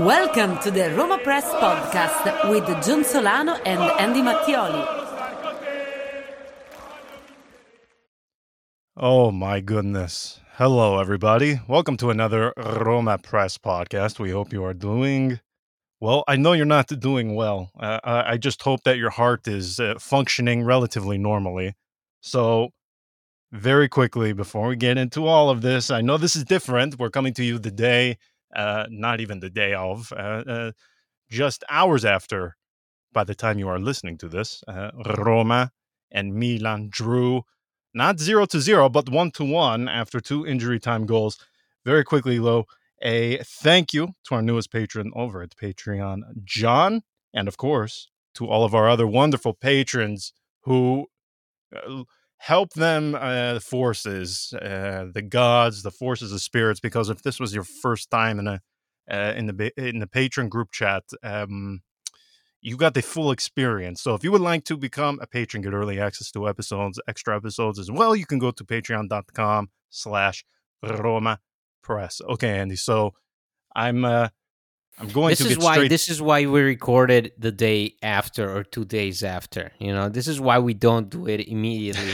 Welcome to the Roma Press Podcast with John Solano and Andy Mattioli. Oh my goodness. Hello, everybody. Welcome to another Roma Press podcast. We hope you are doing well. I know you're not doing well. Uh, I just hope that your heart is uh, functioning relatively normally. So, very quickly, before we get into all of this, I know this is different. We're coming to you the day uh, not even the day of, uh, uh, just hours after, by the time you are listening to this, uh, Roma and Milan drew not zero to zero, but one to one after two injury time goals. Very quickly, Lo, a thank you to our newest patron over at Patreon, John, and of course to all of our other wonderful patrons who uh, help them uh, the forces uh, the gods the forces of spirits because if this was your first time in a uh, in the in the patron group chat um, you got the full experience so if you would like to become a patron get early access to episodes extra episodes as well you can go to patreon.com slash roma press okay andy so i'm uh I'm going this to is get why straight. this is why we recorded the day after or two days after. You know, this is why we don't do it immediately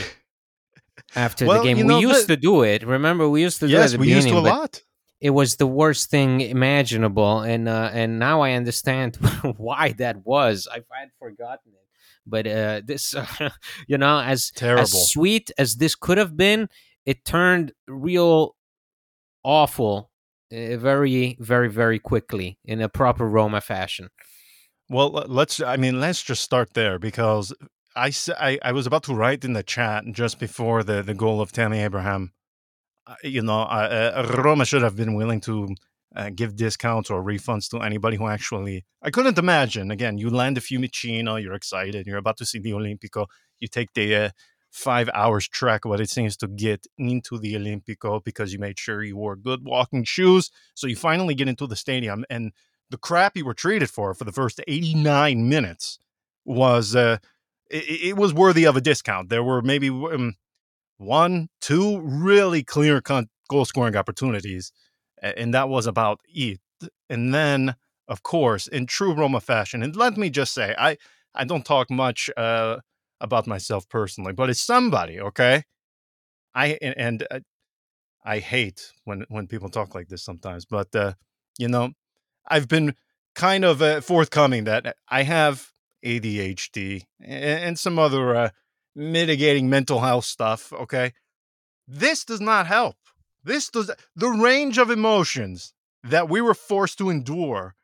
after Well, the game. you we used to do it. Remember, we used to do it yes, at the we used to a lot. it was the worst thing imaginable, and uh, and now I understand why that was. I had forgotten it, but uh, this, you know, as Terrible. as sweet as this could have been, it turned real awful uh, very, very, very quickly in a proper Roma fashion. Well, let's. I mean, let's just start there because I, I, I was about to write in the chat just before the, the goal of Tammy Abraham. uh, You know, uh, uh, Roma should have been willing to uh, give discounts or refunds to anybody who actually. I couldn't imagine. Again, you land a Fiumicino, you're excited, you're about to see the Olimpico. You take the uh, five hours trek, what it seems to get into the Olimpico because you made sure you wore good walking shoes. So you finally get into the stadium and the crap you were treated for for the first 89 minutes was uh it, it was worthy of a discount. There were maybe um, one two really clear goal scoring opportunities and that was about it. And then of course in true roma fashion and let me just say i i don't talk much uh about myself personally but it's somebody okay? I and, and uh, i hate when when people talk like this sometimes but uh you know I've been kind of uh, forthcoming that I have ADHD and, some other uh, mitigating mental health stuff. Okay. This does not help. This does the range of emotions that we were forced to endure.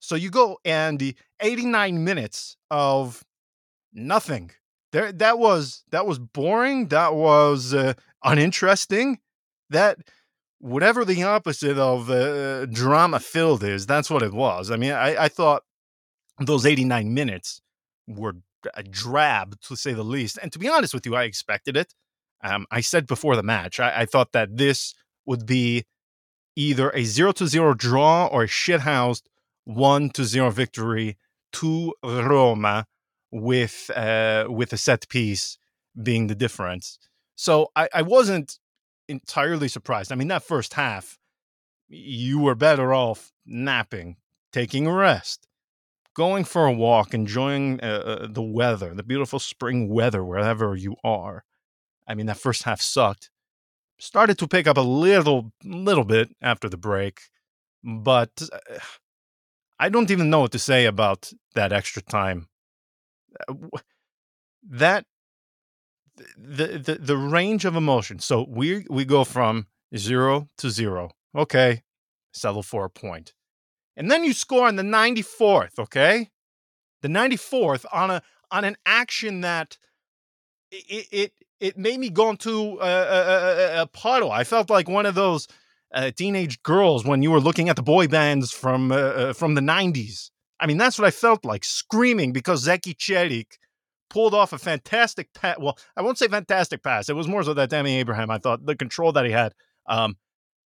So you go and the 89 minutes of nothing. There, that was that was boring. That was uh, uninteresting. That whatever the opposite of uh, drama filled is, that's what it was. I mean, I, I thought those 89 minutes were a drab, to say the least. And to be honest with you, I expected it. Um, I said before the match, I, I thought that this would be either a 0 to 0 draw or a shithoused 1 to 0 victory to Roma with uh, with a set piece being the difference. So I, I wasn't entirely surprised. I mean, that first half, you were better off napping, taking a rest, going for a walk, enjoying uh, uh, the weather, the beautiful spring weather wherever you are. I mean, that first half sucked. Started to pick up a little, little bit after the break, but uh, I don't even know what to say about that extra time. Uh, That the, the the range of emotion. So we we go from zero to zero. Okay, settle for a point. And then you score in the 94th, okay? The 94th on a on an action that it it it made me go into a, a, a puddle. I felt like one of those uh, teenage girls when you were looking at the boy bands from uh, uh from the 90s. I mean, that's what I felt like, screaming because Zeki Celik pulled off a fantastic pass. Well, I won't say fantastic pass. It was more so that Tammy Abraham. I thought the control that he had um,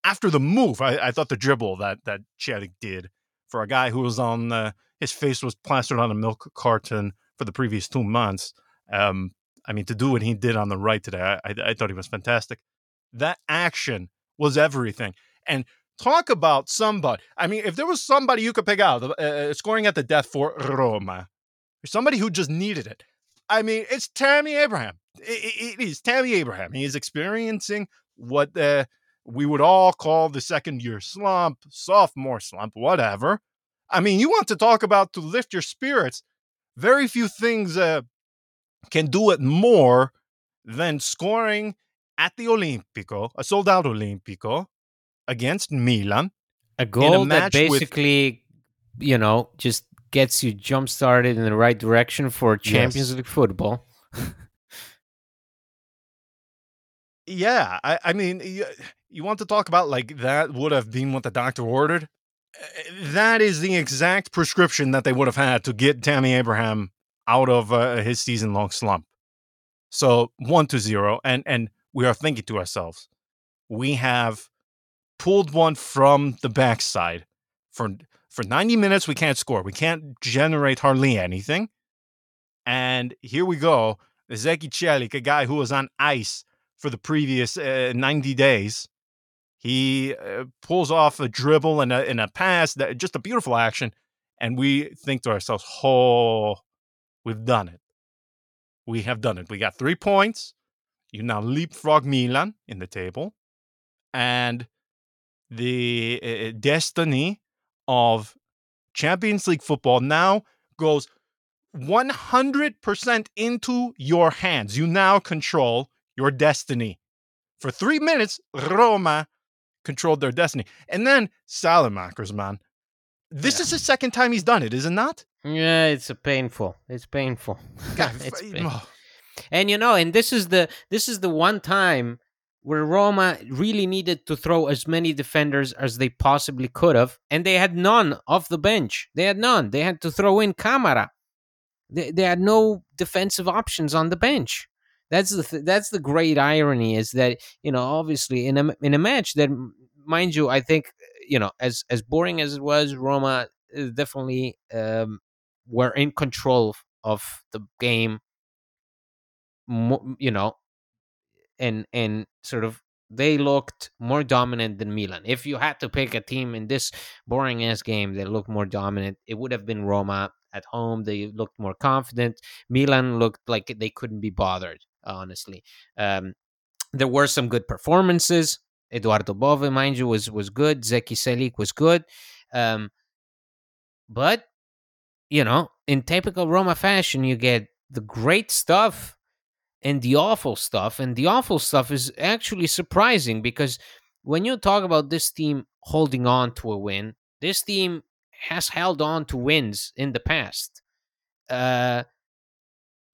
after the move. I, I, thought the dribble that that Celik did for a guy who was on uh, his face was plastered on a milk carton for the previous two months. Um, I mean, to do what he did on the right today, I, I, thought he was fantastic. That action was everything. And talk about somebody. I mean, if there was somebody you could pick out uh, uh, scoring at the death for Roma, somebody who just needed it. I mean, it's Tammy Abraham. it, it is Tammy Abraham. He is experiencing what uh, we would all call the second year slump, sophomore slump, whatever. I mean, you want to talk about to lift your spirits. Very few things uh, can do it more than scoring at the Olimpico, a sold out Olimpico against Milan. A goal a that basically, with... you know, just gets you jump started in the right direction for Champions yes. League football. yeah, I, I mean, you, you want to talk about like that would have been what the doctor ordered? Eh, that is the exact prescription that they would have had to get Tammy Abraham out of uh, his season long slump. So one to zero, and and we are thinking to ourselves, we have pulled one from the backside for for 90 minutes. We can't score. We can't generate hardly anything. And here we go. Zeki Celik, a guy who was on ice for the previous uh, 90 days, he uh, pulls off a dribble and a, and a pass, that just a beautiful action. And we think to ourselves, oh, we've done it. We have done it. We got three points. You now leapfrog Milan in the table. And the uh, destiny of Champions League football now goes 100% into your hands. You now control your destiny. For three minutes, Roma controlled their destiny. And then Saelemaekers, man. This yeah. is the second time he's done it, is it not? Yeah, it's a painful. It's painful. God, it's painful. Oh. And you know, and this is the this is the one time where Roma really needed to throw as many defenders as they possibly could have, and they had none off the bench. They had none. They had to throw in Camara. They, they had no defensive options on the bench. That's the th- that's the great irony is that you know obviously in a in a match that mind you I think you know as as boring as it was Roma uh, definitely um, were in control of the game you know and and sort of they looked more dominant than Milan. If you had to pick a team in this boring ass game that looked more dominant, it would have been Roma at home. They looked more confident. Milan looked like they couldn't be bothered, honestly. Um, there were some good performances. Edoardo Bove, mind you, was was good. Zeki Celik was good. Um, but you know, in typical Roma fashion, you get the great stuff and the awful stuff. And the awful stuff is actually surprising because when you talk about this team holding on to a win, this team has held on to wins in the past. Uh,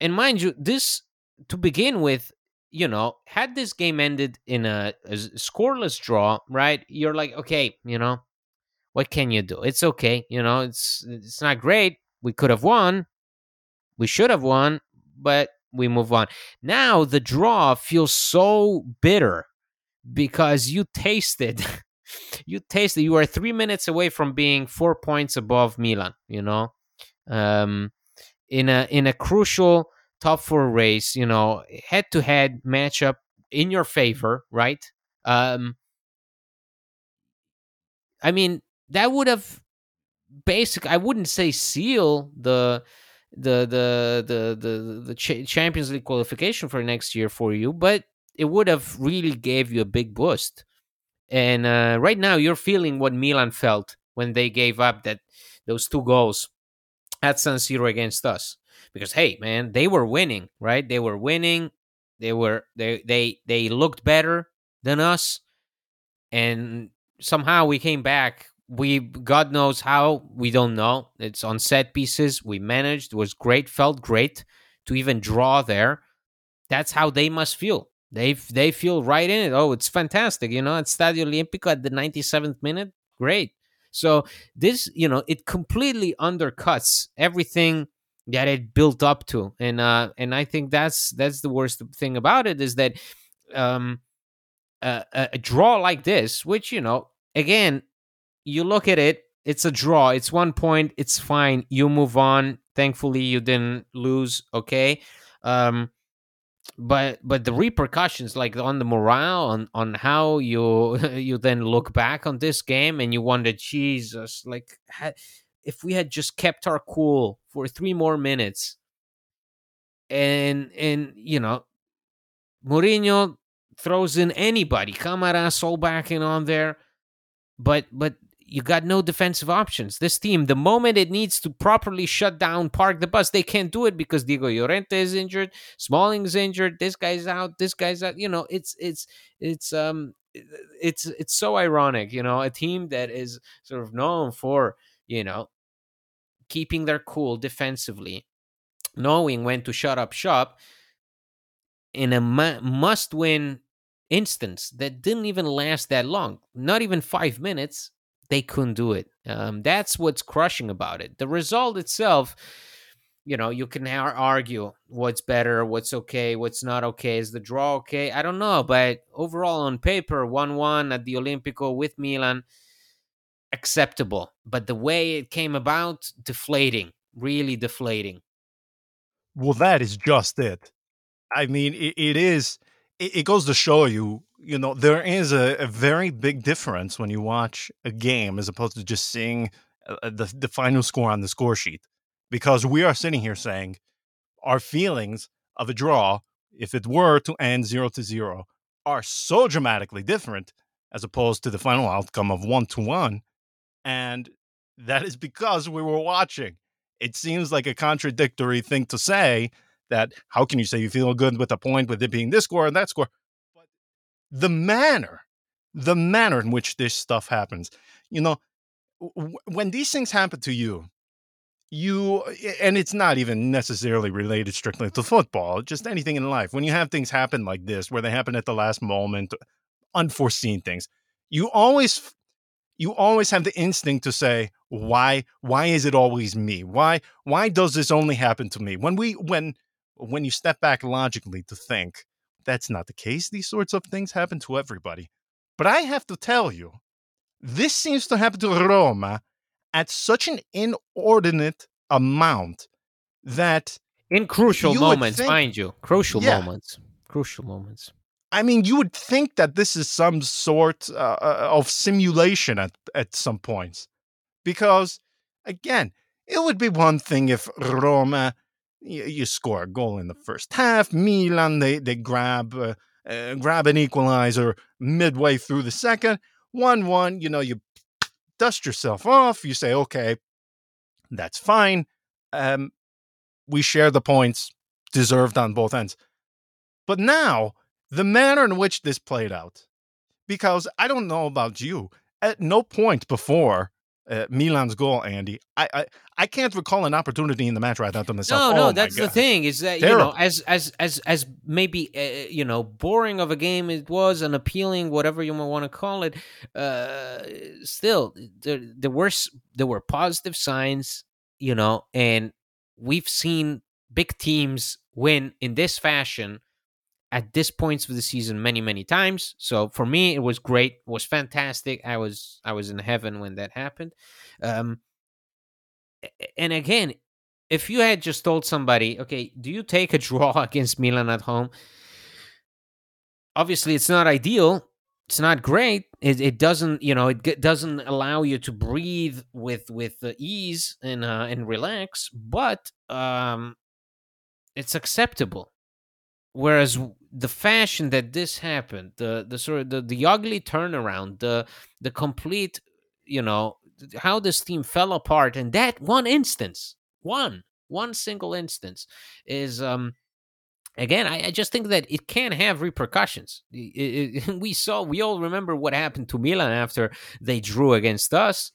and mind you, this to begin with, you know, had this game ended in a, a scoreless draw, right? You're like, okay, you know, what can you do? It's okay, you know, it's it's not great. We could have won, we should have won, but we move on. Now the draw feels so bitter because you tasted you tasted you are three minutes away from being four points above Milan, you know. Um in a in a crucial top four race, you know, head to head matchup in your favor, right? Um I mean, that would have basic I wouldn't say seal the the the the the the Champions League qualification for next year for you, but it would have really gave you a big boost. And uh, right now, you're feeling what Milan felt when they gave up that those two goals at San Siro against us. Because hey, man, they were winning, right? They were winning. They were they they they looked better than us, and somehow we came back we God knows how we don't know. It's on set pieces. We managed. Was great. Felt great to even draw there. That's how they must feel. They they feel right in it. Oh, it's fantastic. You know, at Stadio Olimpico at the 97th minute. Great. So this, you know, it completely undercuts everything that it built up to. And uh and I think that's that's the worst thing about it is that um a, a draw like this, which, you know, again, you look at it, it's a draw. It's one point. It's fine. You move on. Thankfully, you didn't lose. Okay. Um, but but the repercussions like on the morale on on how you you then look back on this game and you wonder jesus like if we had just kept our cool for three more minutes and and you know Mourinho throws in anybody Camara back in on there but but you got no defensive options. This team, the moment it needs to properly shut down, park the bus, they can't do it because Diego Llorente is injured, Smalling is injured, this guy's out, this guy's out. You know, it's it's it's um it's it's so ironic. You know, a team that is sort of known for you know keeping their cool defensively, knowing when to shut up shop in a must-win instance that didn't even last that long, not even five minutes they couldn't do it. Um, that's what's crushing about it. The result itself, you know, you can argue what's better, what's okay, what's not okay. Is the draw okay? I don't know, but overall on paper, one-one at the Olimpico with Milan, acceptable. But the way it came about, deflating, really deflating. Well, that is just it. I mean, it, it is. It, it goes to show you you know, there is a, a, very big difference when you watch a game as opposed to just seeing uh, uh, the, the final score on the score sheet. Because we are sitting here saying our feelings of a draw, if it were to end zero to zero, are so dramatically different as opposed to the final outcome of one to one. And that is because we were watching. It seems like a contradictory thing to say that how can you say you feel good with a point with it being this score and that score? But the manner, the manner in which this stuff happens. You know, w- when these things happen to you, you and it's not even necessarily related strictly to football just anything in life when you have things happen like this where they happen at the last moment unforeseen things you always you always have the instinct to say why why is it always me why why does this only happen to me when we when when you step back logically to think that's not the case. These sorts of things happen to everybody. But I have to tell you, this seems to happen to Roma at such an inordinate amount that in crucial moments, think, mind you, crucial yeah. moments, crucial moments. I mean, you would think that this is some sort uh, uh, of simulation at at some points, because again, it would be one thing if Roma you, you, score a goal in the first half. Milan they they grab uh, uh, grab an equalizer midway through the second. One one. You know you dust yourself off. You say okay, that's fine. Um, we share the points deserved on both ends. But now the manner in which this played out, because I don't know about you, at no point before uh, Milan's goal, Andy. I, I I can't recall an opportunity in the match where I thought to myself, "No, no, oh that's the thing is that Terrible. you know, as as as as maybe uh, you know, boring of a game it was, and appealing, whatever you might want to call it. Uh, still, there there were there were positive signs, you know, and we've seen big teams win in this fashion at this points of the season many many times. So for me it was great. It was fantastic. I was i was in heaven when that happened. Um and again if you had just told somebody okay do you take a draw against milan at home? Obviously it's not ideal. It's not great. It, it doesn't you know it doesn't allow you to breathe with with ease and uh, and relax but um it's acceptable whereas the fashion that this happened, the the sort of the, the ugly turnaround, the the complete, you know, how this team fell apart in that one instance, one one single instance, is um again, I, I, just think that it can have repercussions. It, it, we saw, we all remember what happened to Milan after they drew against us.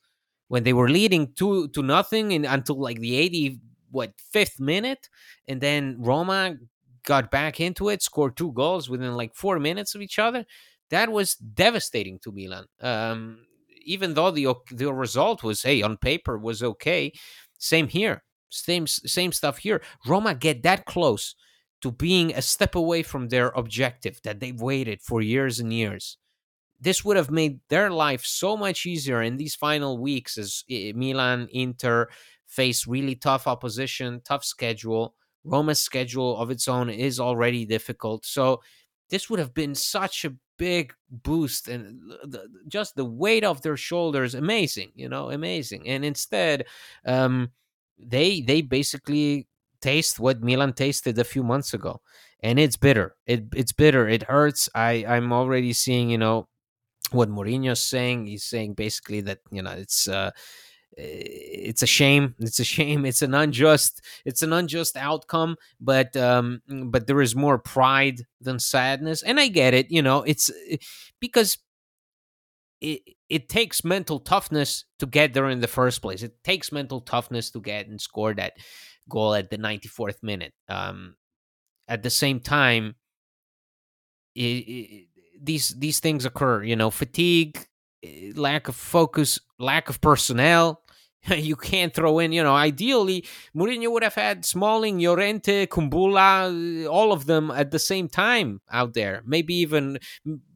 when they were leading two to nothing in, until like the 80 what fifth minute, and then Roma got back into it, scored two goals within like four minutes of each other. That was devastating to Milan. Um, even though the the result was hey on paper was okay, same here, same same stuff here. Roma get that close to being a step away from their objective that they've waited for years and years. This would have made their life so much easier in these final weeks as Milan, Inter face really tough opposition, tough schedule. Roma's schedule of its own is already difficult. So this would have been such a big boost and the, just the weight off their shoulders amazing you know amazing and instead um they they basically taste what Milan tasted a few months ago and it's bitter it it's bitter it hurts i i'm already seeing you know what Mourinho's saying he's saying basically that you know it's uh it's a shame. It's a shame. It's an unjust it's an unjust outcome but um but there is more pride than sadness and i get it you know it's eh, because it it takes mental toughness to get there in the first place. It takes mental toughness to get and score that goal at the 94th minute. Um at the same time it, it, these these things occur you know fatigue eh, lack of focus lack of personnel you can't throw in, you know, ideally, Mourinho would have had Smalling, Llorente, Kumbula, all of them at the same time out there. Maybe even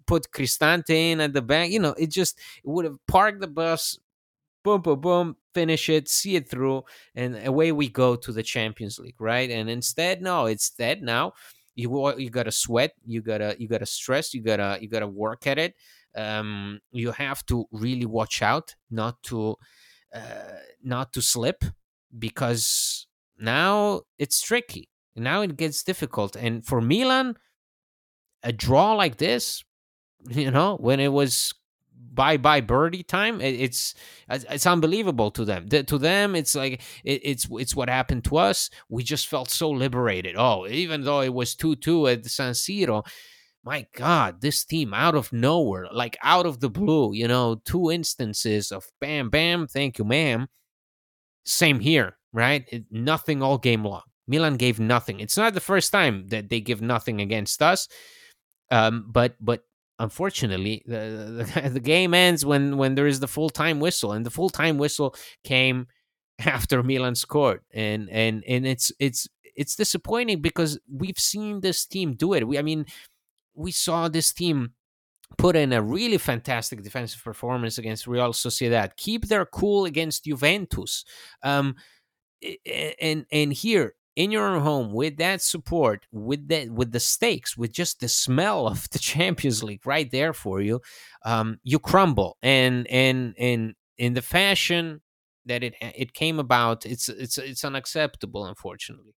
put Cristante in at the back. You know, it just would have parked the bus, boom, boom, boom, finish it, see it through, and away we go to the Champions League, right? And instead, no, instead now you you gotta sweat, you gotta you gotta stress, you gotta you gotta work at it. Um, you have to really watch out not to uh, not to slip because now it's tricky. Now it gets difficult. And for Milan, a draw like this, you know, when it was bye bye birdie time, it's it's unbelievable to them. To them, it's like it's it's what happened to us. We just felt so liberated. Oh, even though it was two two at San Siro, my God, this team out of nowhere, like out of the blue, you know, two instances of bam, bam, thank you, ma'am. Same here, right? It, nothing all game long. Milan gave nothing. It's not the first time that they give nothing against us, um, but but unfortunately, the, the, the game ends when when there is the full time whistle, and the full time whistle came after Milan scored, and and and it's it's it's disappointing because we've seen this team do it. We, I mean, we saw this team put in a really fantastic defensive performance against Real Sociedad, keep their cool against Juventus. Um, and and here in your own home with that support, with that with the stakes, with just the smell of the Champions League right there for you, um, you crumble. And and and in the fashion that it it came about, it's it's it's unacceptable, unfortunately.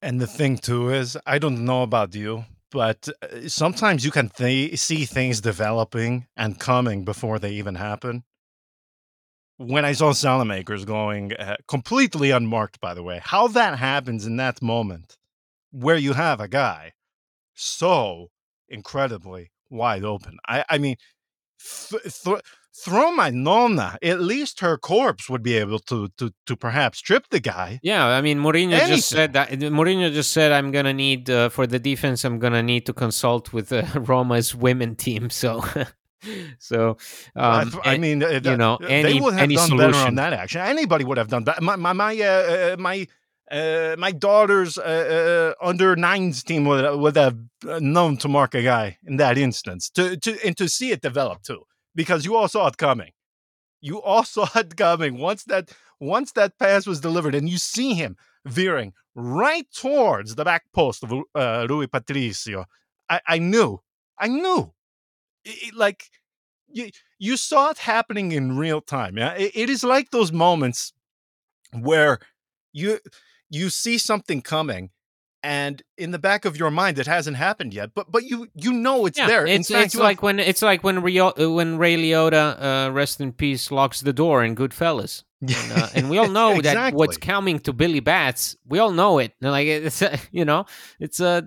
And the thing too is, I don't know about you, but uh, sometimes you can th- see things developing and coming before they even happen. When I saw Saelemaekers going uh, completely unmarked, by the way, how that happens in that moment where you have a guy so incredibly wide open. I, I mean, th- th- throw my nonna. At least her corpse would be able to to to perhaps trip the guy. Yeah, I mean Mourinho Anything. just said that. Mourinho just said, "I'm gonna need uh, for the defense. I'm gonna need to consult with uh, Roma's women team." So. so um, I, I mean, uh, you know, any, they would have any done solution. better on that. Action, anybody would have done that. My my my uh, uh my uh, my daughter's uh, uh, under nines team would, would have known to mark a guy in that instance to, to and to see it develop too because you all saw it coming. You all saw it coming once that once that pass was delivered, and you see him veering right towards the back post of uh, Rui Patricio. I, I knew, I knew, it, it, like you you saw it happening in real time. Yeah, it, it is like those moments where you you see something coming and in the back of your mind it hasn't happened yet but but you you know it's yeah, there. It's, fact, it's like have... when it's like when Rio, uh, when Ray Liotta uh, rest in peace locks the door in Goodfellas and, uh, and we all know exactly. that what's coming to Billy Batts we all know it like it's uh, you know it's uh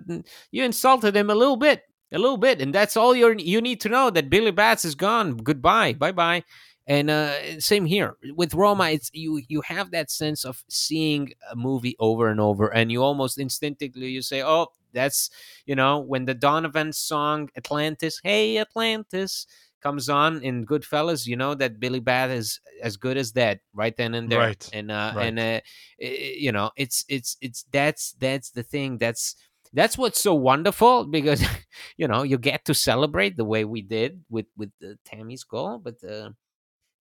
you insulted him a little bit a little bit and that's all you you need to know that Billy Batts is gone. Goodbye. Bye bye And uh, same here with Roma. It's you. You have that sense of seeing a movie over and over, and you almost instinctively you say, "Oh, that's you know when the Donovan song Atlantis, hey Atlantis." comes on in Goodfellas, you know that Billy Bat is as good as that right then and there. Right. And uh, Right. and uh, i- you know it's it's it's that's that's the thing that's that's what's so wonderful because you know you get to celebrate the way we did with with uh, Tammy's goal, but. Uh,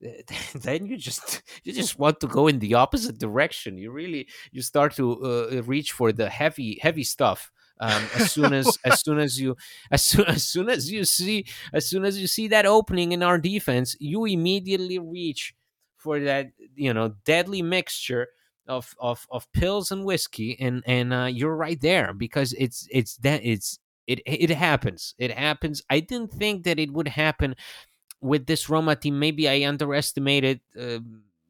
then you just you just want to go in the opposite direction. You really you start to uh, reach for the heavy heavy stuff um, as soon as as soon as you as soon as soon as you see as soon as you see that opening in our defense you immediately reach for that you know deadly mixture of of, of pills and whiskey and and uh, you're right there because it's it's that it's it it happens. It happens. I didn't think that it would happen with this Roma team, maybe I underestimated, uh,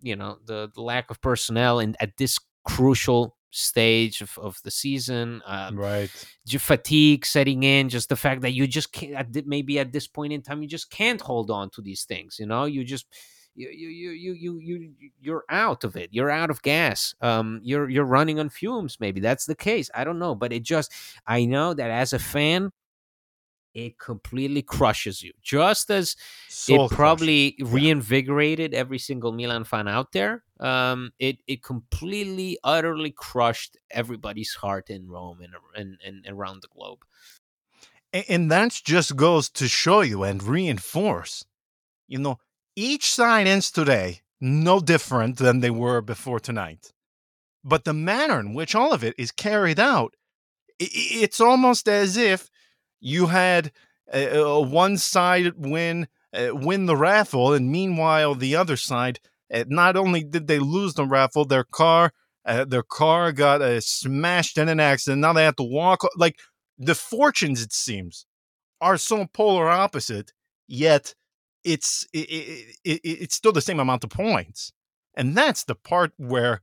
you know, the, the lack of personnel and at this crucial stage of, of the season. Um, right. fatigue setting in, just the fact that you just can't, maybe at this point in time, you just can't hold on to these things. You know, you just. You you you you you you're out of it. You're out of gas. Um, you're you're running on fumes. Maybe that's the case. I don't know, but it just I know that as a fan, it completely crushes you. Just as Soul it probably crushing. reinvigorated every single Milan fan out there. Um, it it completely, utterly crushed everybody's heart in Rome and and, and around the globe. A- And that just goes to show you and reinforce, you know, each side ends today no different than they were before tonight. But the manner in which all of it is carried out, it's almost as if you had a, a one side win uh, win the raffle, and meanwhile the other side, uh, not only did they lose the raffle, their car uh, their car got uh, smashed in an accident. Now they have to walk. Like the fortunes, it seems, are so polar opposite. Yet it's it, it, it, it's still the same amount of points, and that's the part where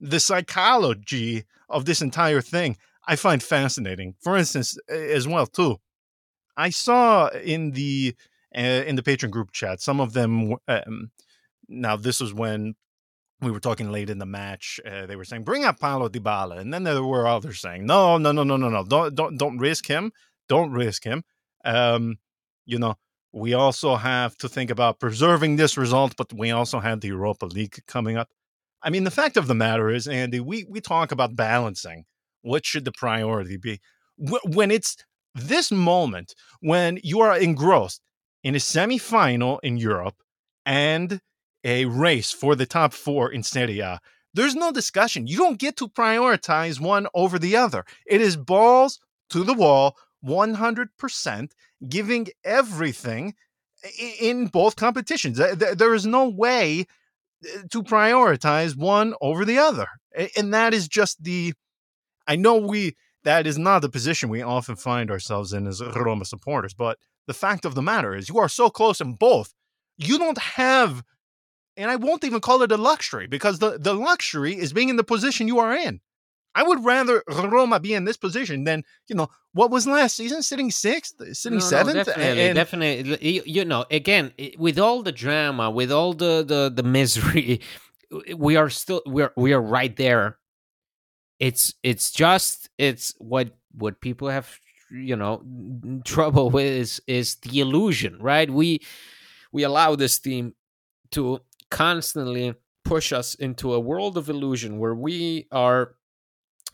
the psychology of this entire thing I find fascinating. For instance, as well too, I saw in the uh, in the patron group chat some of them. Um, now this was when we were talking late in the match. Uh, they were saying, "Bring up Paulo Dybala," and then there were others saying, "No, no, no, no, no, no! Don't, don't, don't risk him! Don't risk him!" Um, you know, we also have to think about preserving this result, but we also have the Europa League coming up. I mean, the fact of the matter is, Andy, we we talk about balancing. What should the priority be when it's this moment when you are engrossed in a semifinal in Europe and a race for the top four in Serie A. There's no discussion. You don't get to prioritize one over the other. It is balls to the wall, 100%, giving everything in both competitions. Th- th- There is no way uh, to prioritize one over the other. And that is just the, I know we, that is not the position we often find ourselves in as Roma supporters, but the fact of the matter is you are so close in both. You don't have and I won't even call it a luxury because the, the luxury is being in the position you are in. I would rather Roma be in this position than, you know, what was last season? Sitting sixth, sitting No, no, seventh? definitely, and, definitely. You, you know, again, with all the drama, with all the the the misery, we are still we're we are right there. It's it's just it's what what people have you know trouble with is is the illusion, right? We we allow this team to constantly push us into a world of illusion where we are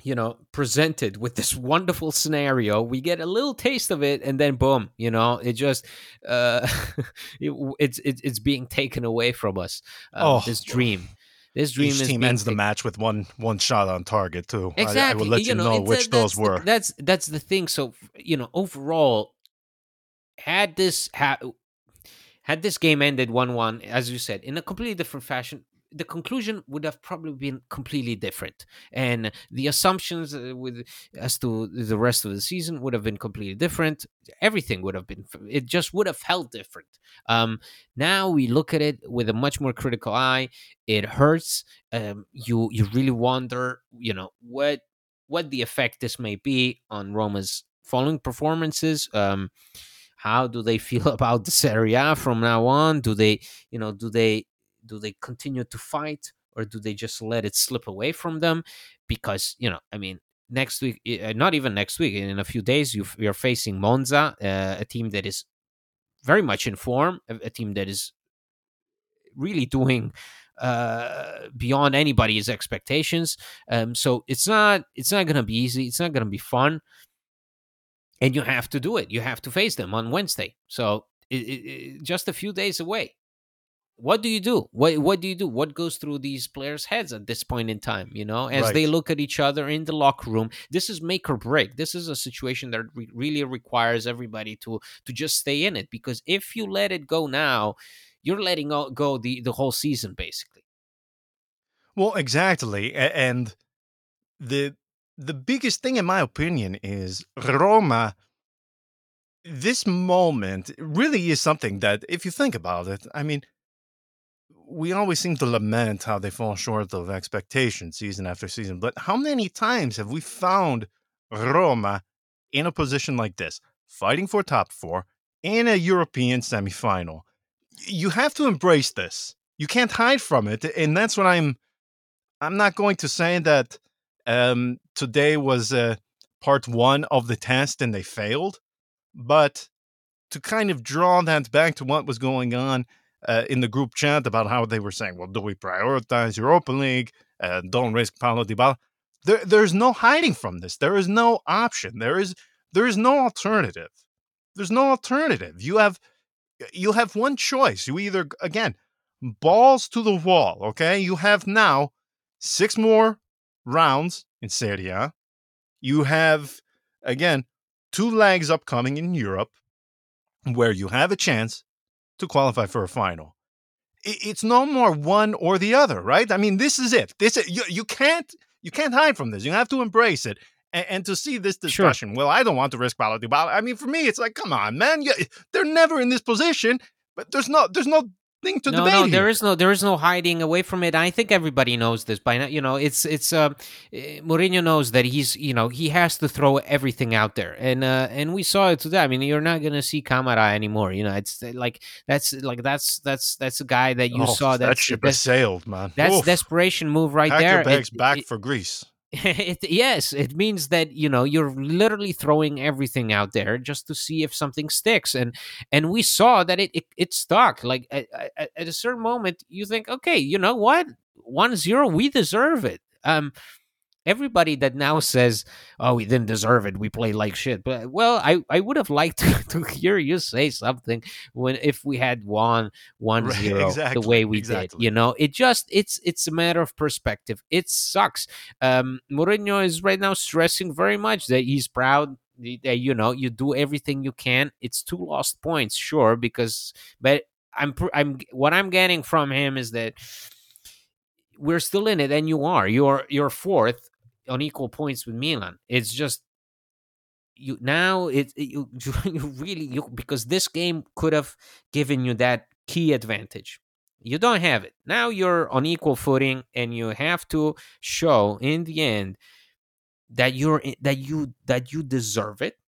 you know presented with this wonderful scenario. We get a little taste of it and then boom you know it just uh it, it's it's it's being taken away from us um, Oh, this dream this dream each is team ends the match with one one shot on target too. I- exactly I, will let you, know, it's, uh, which those that's the- were. that's that's the thing so you know overall had this ha- had this game ended 1-1 as you said in a completely different fashion the conclusion would have probably been completely different. And the assumptions uh, with as to the rest of the season would have been completely different. Everything would have been it just would have felt different. Um now we look at it with a much more critical eye. It hurts. Um you you really wonder you know what what the effect this may be on roma's following performances. Um how do they feel about the Serie A from now on? Do they, you know, do they do they continue to fight or do they just let it slip away from them? Because you know, I mean, next week, uh, not even next week, in a few days, you you're facing Monza, uh, a team that is very much in form, a, team that is really doing uh, beyond anybody's expectations. Um, so it's not it's not going to be easy. It's not going to be fun, and you have to do it. You have to face them on Wednesday. So it, it, just a few days away. What do you do? What what do you do? What goes through these players' heads at this point in time? You know, as Right. they look at each other in the locker room. This is make or break. This is a situation that re- really requires everybody to to just stay in it because if you let it go now, you're letting go go the the whole season basically. Well, exactly. And the the biggest thing in my opinion is Roma this moment really is something that if you think about it, I mean we always seem to lament how they fall short of expectations season after season, but how many times have we found Roma in a position like this, fighting for top 4 in a European semifinal? You have to embrace this. You can't hide from it, and that's what I'm I'm not going to say that um, today was uh, part one of the test and they failed, but to kind of draw that back to what was going on uh, in the group chat about how they were saying, well, do we prioritize Europa League? Uh, don't risk Paulo Dybala. There, there's no hiding from this. There is no option. There is there is no alternative. There's no alternative. You have you have one choice. You either again balls to the wall. Okay, you have now six more rounds in Serie A. You have, again, two legs upcoming in Europe where you have a chance to qualify for a final. It's no more one or the other, right? I mean, this is it. This you, you can't you can't hide from this. You have to embrace it. And, and to see this Sure. discussion, well, I don't want to risk Paulo Dybala. I mean, for me, it's like, come on, man. You, they're never in this position, but there's no there's no to no, debate no, here. there is no, there is no hiding away from it. I think everybody knows this by now. You know, it's it's uh, eh, Mourinho knows that he's you know he has to throw everything out there, and uh, and we saw it today. I mean, you're not gonna see Camara anymore. You know, it's uh, like that's like that's that's that's a guy that you Oh, saw that that's ship has sailed, man. that's Oof. desperation move right Pack there. your It- bags back it- for Greece. It, yes, it means that you know you're literally throwing everything out there just to see if something sticks, and and we saw that it it, it stuck. Like at, at, a certain moment, you think, okay, you know what, one zero, we deserve it. Um, everybody that now says, "Oh, we didn't deserve it. We played like shit." But well, I, I would have liked to, to hear you say something when if we had won one Right, zero the way we exactly. did. You know, it just it's it's a matter of perspective. It sucks. Um, Mourinho is right now stressing very much that he's proud. That you know you do everything you can. It's two lost points, sure, because but I'm I'm what I'm getting from him is that we're still in it, and you are. You're you're fourth on equal points with Milan. It's just you now. It, it- you, you really you because this game could have given you that key advantage. You don't have it now. You're on equal footing, and you have to show in the end that you're that you that you deserve it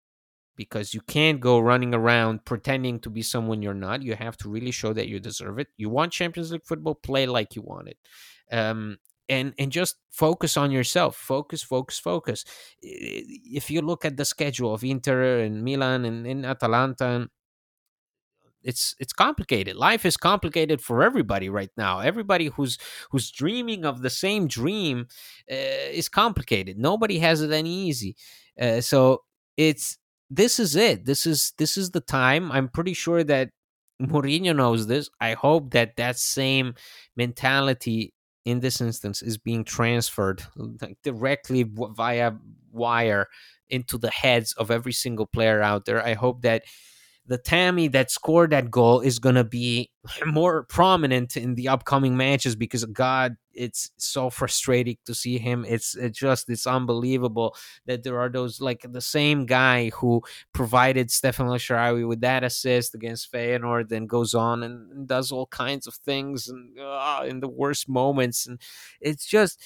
because you can't go running around pretending to be someone you're not. You have to really show that you deserve it. You want Champions League football, play like you want it. Um, and and just focus on yourself. Focus, focus, focus. If you look at the schedule of Inter and Milan and, and Atalanta, it's it's complicated. Life is complicated for everybody right now. Everybody who's who's dreaming of the same dream uh, is complicated. Nobody has it any easy. Uh, so it's this is it. This is this is the time. I'm pretty sure that Mourinho knows this. I hope that that same mentality in this instance is being transferred like directly via wire into the heads of every single player out there. I hope that the Tammy that scored that goal is going to be more prominent in the upcoming matches because God, it's so frustrating to see him. It's, it's just it's unbelievable that there are those like the same guy who provided Stephan El Shaarawy with that assist against Feyenoord, then goes on and, does all kinds of things and uh, in the worst moments, and it's just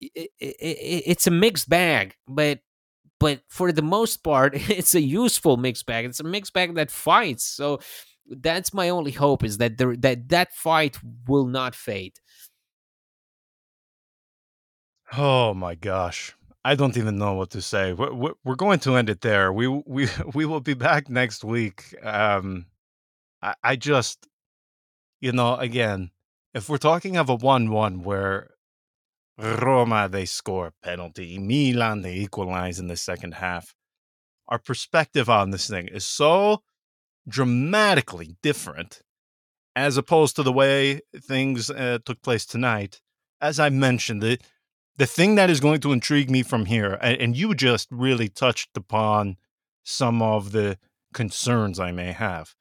it, it, it, it's a mixed bag, but but for the most part, it's a useful mixed bag. It's a mixed bag that fights. So that's my only hope is that there, that that fight will not fade. Oh my gosh. I don't even know what to say. We're, we're going to end it there. We we we will be back next week. Um, I, I just, you know, again, if we're talking of a one-one where Roma they score a penalty, Milan they equalize in the second half, our perspective on this thing is so dramatically different as opposed to the way things uh, took place tonight. As I mentioned, the the thing that is going to intrigue me from here, and, and you just really touched upon some of the concerns I may have.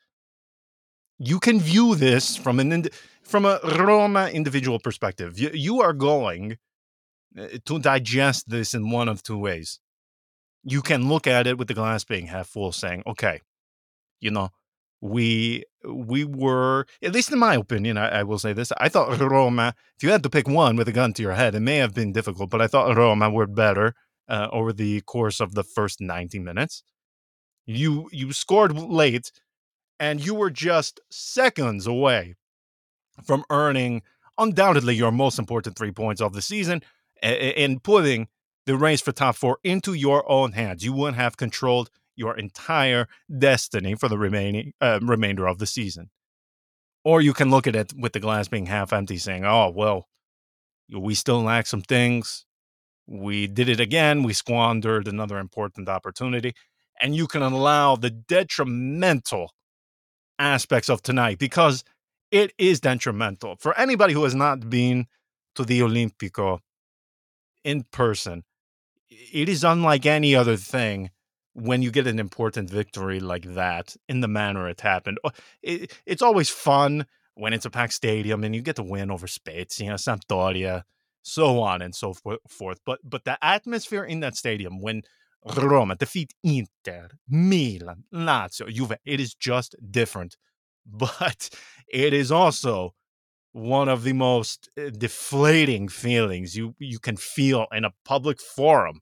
You can view this from an ind- from a Roma individual perspective. You, you are going to digest this in one of two ways. You can look at it with the glass being half full, saying, "Okay, you know, we we were at least in my opinion I, I, will say this i thought roma if you had to pick one with a gun to your head it may have been difficult but i thought roma were better uh, over the course of the first 90 minutes you you scored late and you were just seconds away from earning undoubtedly your most important three points of the season and putting the reins for top four into your own hands you wouldn't have controlled your entire destiny for the remaining uh, remainder of the season. Or you can look at it with the glass being half empty, saying, "Oh well, we still lack some things. We did it again. We squandered another important opportunity." And you can allow the detrimental aspects of tonight because it is detrimental for anybody who has not been to the Olimpico in person. It is unlike any other thing when you get an important victory like that in the manner it happened. Oh, it, it's always fun when it's a packed stadium and you get to win over Spezia, Sampdoria, so on and so forth. But but the atmosphere in that stadium when Roma defeat Inter, Milan, Lazio, Juve, it is just different. But it is also one of the most eh, deflating feelings you you can feel in a public forum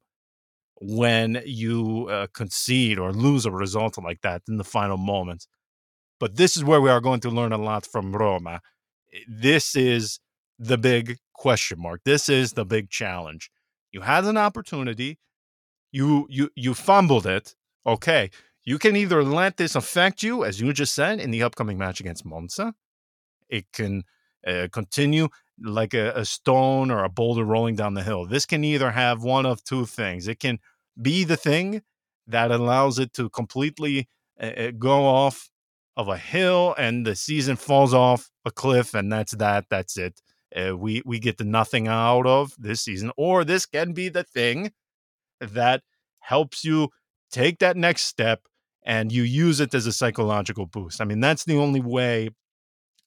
when you uh, concede or lose a result like that in the final moments. But this is where we are going to learn a lot from Roma. Eh, this is the big question mark. This is the big challenge. You had an opportunity, you you you fumbled it. Okay, you can either let this affect you, as you just said, in the upcoming match against Monza. It can uh, continue like a, a stone or a boulder rolling down the hill. This can either have one of two things. It can be the thing that allows it to completely uh, go off of a hill and the season falls off a cliff and that's that that's it uh, we we get the nothing out of this season or this can be the thing that helps you take that next step and you use it as a psychological boost i mean that's the only way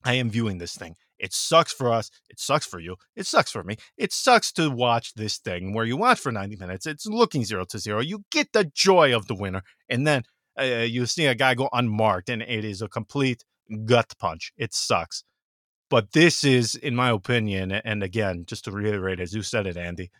i am viewing this thing it sucks for us. It sucks for you. It sucks for me. It sucks to watch this thing where you watch for 90 minutes. It's looking zero to zero. You get the joy of the winner. And then uh, you see a guy go unmarked, and it is a complete gut punch. It sucks. But this is, in my opinion, and again, just to reiterate, as you said it, Andy,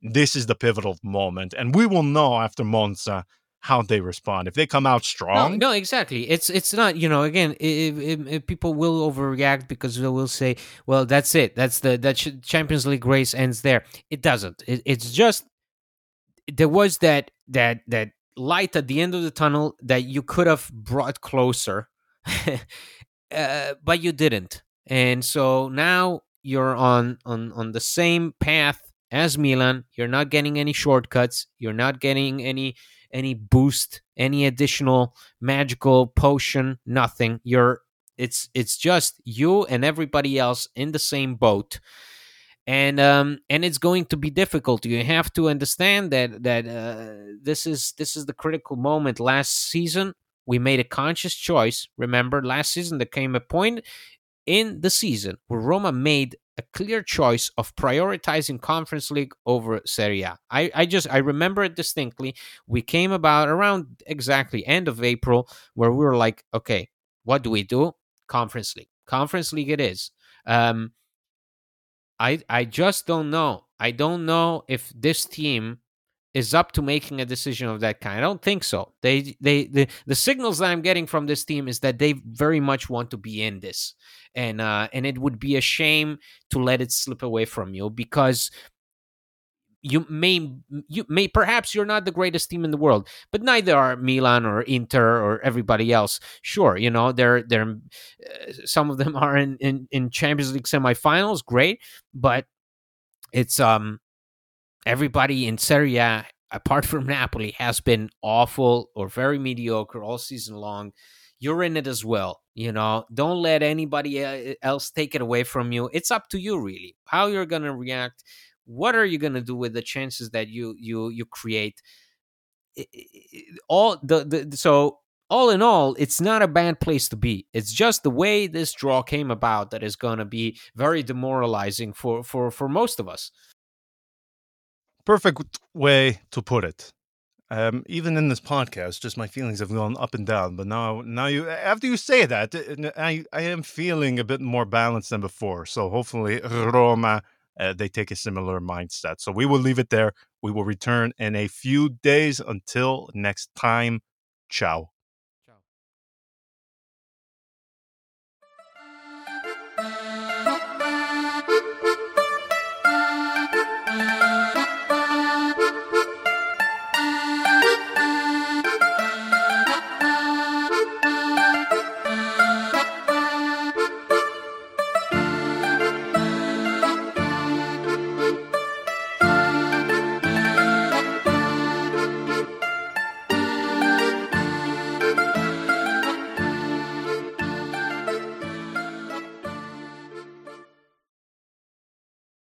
this is the pivotal moment. And we will know after Monza how they respond. If they come out strong, no, no exactly. It's it's not you know again if, if, if, people will overreact because they will say, well, that's it. That's the that Champions League race ends there. It doesn't. It, it's just there was that that that light at the end of the tunnel that you could have brought closer, uh, but you didn't. And so now you're on on on the same path as Milan. You're not getting any shortcuts. You're not getting any any boost, any additional magical potion, nothing. You're it's it's just you and everybody else in the same boat. And um and it's going to be difficult. You have to understand that that uh, this is this is the critical moment last season we made a conscious choice. Remember, last season there came a point in the season where Roma made a clear choice of prioritizing Conference League over Serie A. I, I just I remember it distinctly. We came about around exactly end of April where we were like, okay, what do we do? Conference League. Conference League it is. Um I I just don't know. I don't know if this team is up to making a decision of that kind. I don't think so. They they the, the signals that I'm getting from this team is that they very much want to be in this. And uh and it would be a shame to let it slip away from you because you may you may perhaps you're not the greatest team in the world but neither are milan or inter or everybody else sure you know they're they're uh, some of them are in, in in champions league semifinals great but it's um everybody in serie a apart from napoli has been awful or very mediocre all season long. You're in it as well you know? Don't let anybody uh, else take it away from you. It's up to you really how you're going to react. What are you going to do with the chances that you you you create? All the, the so all in all it's not a bad place to be. It's just the way this draw came about that is going to be very demoralizing for for for most of us perfect way to put it um, even in this podcast, just my feelings have gone up and down. But now, now you after you say that, I I am feeling a bit more balanced than before. So hopefully, Roma uh, they take a similar mindset. So we will leave it there. We will return in a few days. Until next time, ciao.